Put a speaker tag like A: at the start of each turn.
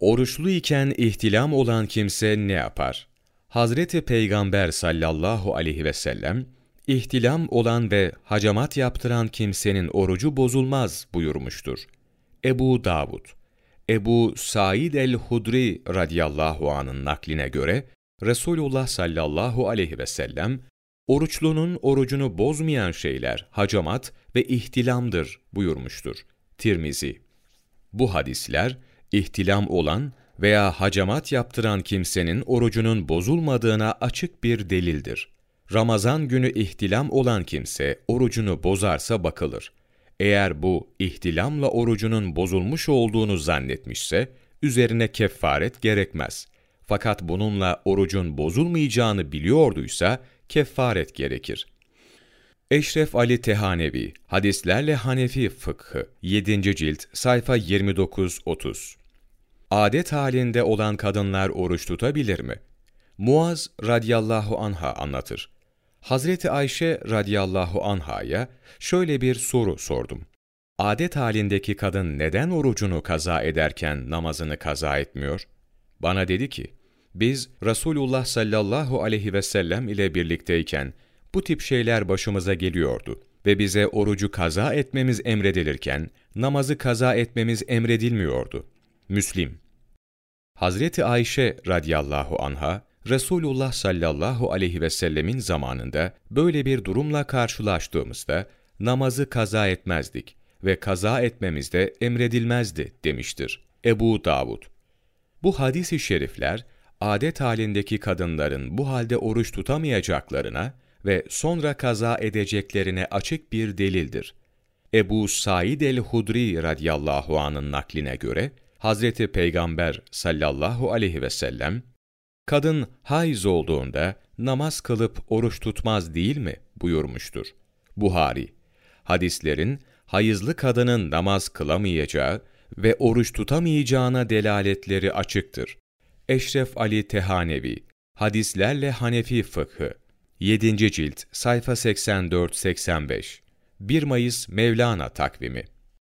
A: Oruçlu iken ihtilam olan kimse ne yapar? Hazreti Peygamber sallallahu aleyhi ve sellem, ihtilam olan ve hacamat yaptıran kimsenin orucu bozulmaz buyurmuştur. Ebu Davud Ebu Said el-Hudri radıyallahu anın nakline göre, Resulullah sallallahu aleyhi ve sellem, oruçlunun orucunu bozmayan şeyler hacamat ve ihtilamdır buyurmuştur. Tirmizi Bu hadisler, ihtilam olan veya hacamat yaptıran kimsenin orucunun bozulmadığına açık bir delildir. Ramazan günü ihtilam olan kimse orucunu bozarsa bakılır. Eğer bu ihtilamla orucunun bozulmuş olduğunu zannetmişse, üzerine kefaret gerekmez. Fakat bununla orucun bozulmayacağını biliyorduysa, kefaret gerekir. Eşref Ali Tehanevi, Hadislerle Hanefi Fıkhı, 7. cilt, sayfa 29-30 Adet halinde olan kadınlar oruç tutabilir mi? Muaz radıyallahu anha anlatır. Hazreti Ayşe radıyallahu anhaya şöyle bir soru sordum. Adet halindeki kadın neden orucunu kaza ederken namazını kaza etmiyor? Bana dedi ki, biz Resulullah sallallahu aleyhi ve sellem ile birlikteyken bu tip şeyler başımıza geliyordu ve bize orucu kaza etmemiz emredilirken namazı kaza etmemiz emredilmiyordu. Müslim Hazreti Ayşe radıyallahu anha, Resulullah sallallahu aleyhi ve sellemin zamanında böyle bir durumla karşılaştığımızda namazı kaza etmezdik ve kaza etmemiz de emredilmezdi demiştir. Ebu Davud Bu hadis-i şerifler, adet halindeki kadınların bu halde oruç tutamayacaklarına ve sonra kaza edeceklerine açık bir delildir. Ebu Said el-Hudri radıyallahu anın nakline göre, Hazreti Peygamber sallallahu aleyhi ve sellem, kadın haiz olduğunda namaz kılıp oruç tutmaz değil mi buyurmuştur. Buhari, hadislerin hayızlı kadının namaz kılamayacağı ve oruç tutamayacağına delaletleri açıktır. Eşref Ali Tehanevi, Hadislerle Hanefi Fıkhı, 7. cilt, sayfa 84-85, 1 Mayıs Mevlana takvimi